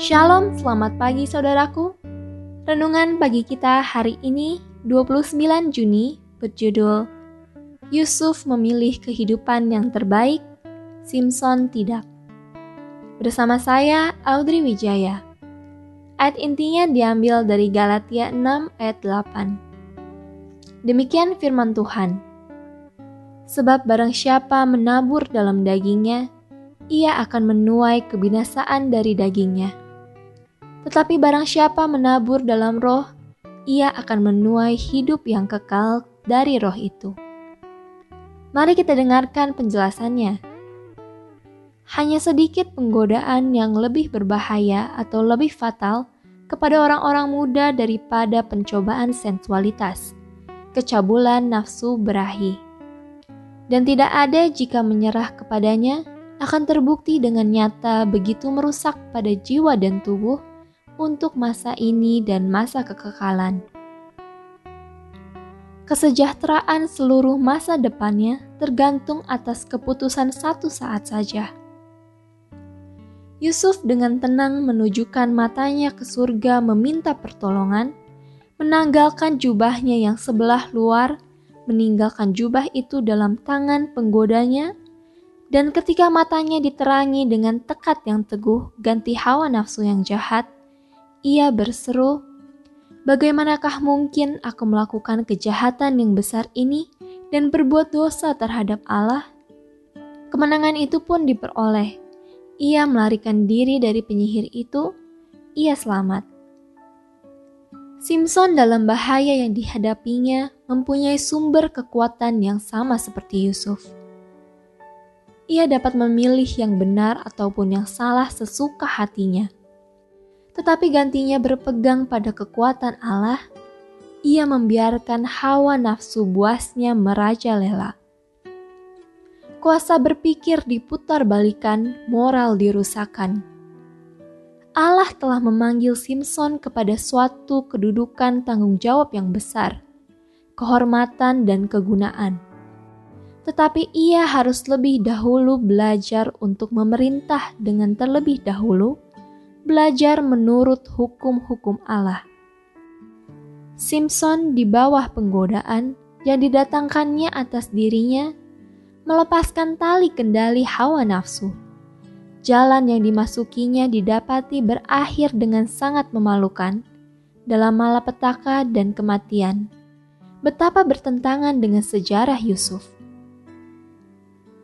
Shalom, selamat pagi saudaraku. Renungan pagi kita hari ini 29 Juni berjudul Yusuf memilih kehidupan yang terbaik, Simpson tidak. Bersama saya Audrey Wijaya. Ayat intinya diambil dari Galatia 6 ayat 8. Demikian firman Tuhan. Sebab barang siapa menabur dalam dagingnya, ia akan menuai kebinasaan dari dagingnya tetapi barang siapa menabur dalam roh, ia akan menuai hidup yang kekal dari roh itu. Mari kita dengarkan penjelasannya. Hanya sedikit penggodaan yang lebih berbahaya atau lebih fatal kepada orang-orang muda daripada pencobaan sensualitas, kecabulan nafsu berahi. Dan tidak ada jika menyerah kepadanya akan terbukti dengan nyata begitu merusak pada jiwa dan tubuh untuk masa ini dan masa kekekalan. Kesejahteraan seluruh masa depannya tergantung atas keputusan satu saat saja. Yusuf dengan tenang menunjukkan matanya ke surga meminta pertolongan, menanggalkan jubahnya yang sebelah luar, meninggalkan jubah itu dalam tangan penggodanya, dan ketika matanya diterangi dengan tekad yang teguh ganti hawa nafsu yang jahat, ia berseru, Bagaimanakah mungkin aku melakukan kejahatan yang besar ini dan berbuat dosa terhadap Allah? Kemenangan itu pun diperoleh. Ia melarikan diri dari penyihir itu, ia selamat. Simpson dalam bahaya yang dihadapinya mempunyai sumber kekuatan yang sama seperti Yusuf. Ia dapat memilih yang benar ataupun yang salah sesuka hatinya tetapi gantinya berpegang pada kekuatan Allah, ia membiarkan hawa nafsu buasnya merajalela. Kuasa berpikir diputar balikan, moral dirusakan. Allah telah memanggil Simpson kepada suatu kedudukan tanggung jawab yang besar, kehormatan dan kegunaan. Tetapi ia harus lebih dahulu belajar untuk memerintah dengan terlebih dahulu belajar menurut hukum-hukum Allah. Simpson di bawah penggodaan yang didatangkannya atas dirinya melepaskan tali kendali hawa nafsu. Jalan yang dimasukinya didapati berakhir dengan sangat memalukan dalam malapetaka dan kematian. Betapa bertentangan dengan sejarah Yusuf.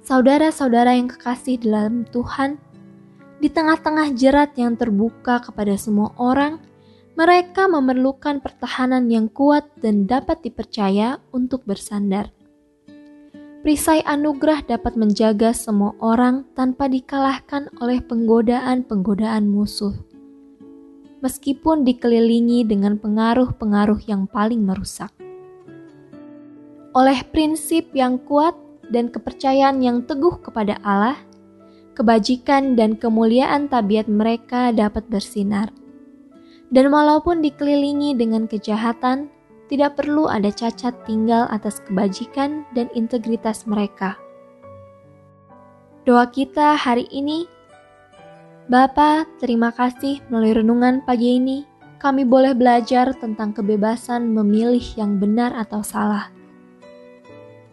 Saudara-saudara yang kekasih dalam Tuhan, di tengah-tengah jerat yang terbuka kepada semua orang, mereka memerlukan pertahanan yang kuat dan dapat dipercaya untuk bersandar. Perisai anugerah dapat menjaga semua orang tanpa dikalahkan oleh penggodaan-penggodaan musuh. Meskipun dikelilingi dengan pengaruh-pengaruh yang paling merusak. Oleh prinsip yang kuat dan kepercayaan yang teguh kepada Allah, kebajikan dan kemuliaan tabiat mereka dapat bersinar. Dan walaupun dikelilingi dengan kejahatan, tidak perlu ada cacat tinggal atas kebajikan dan integritas mereka. Doa kita hari ini, Bapa, terima kasih melalui renungan pagi ini, kami boleh belajar tentang kebebasan memilih yang benar atau salah.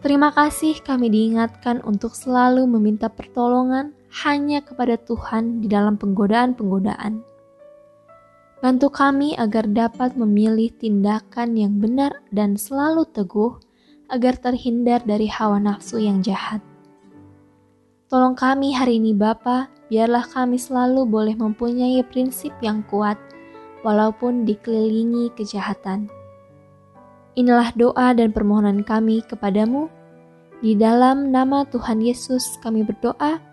Terima kasih kami diingatkan untuk selalu meminta pertolongan hanya kepada Tuhan di dalam penggodaan-penggodaan. Bantu kami agar dapat memilih tindakan yang benar dan selalu teguh agar terhindar dari hawa nafsu yang jahat. Tolong kami hari ini Bapa, biarlah kami selalu boleh mempunyai prinsip yang kuat walaupun dikelilingi kejahatan. Inilah doa dan permohonan kami kepadamu. Di dalam nama Tuhan Yesus kami berdoa.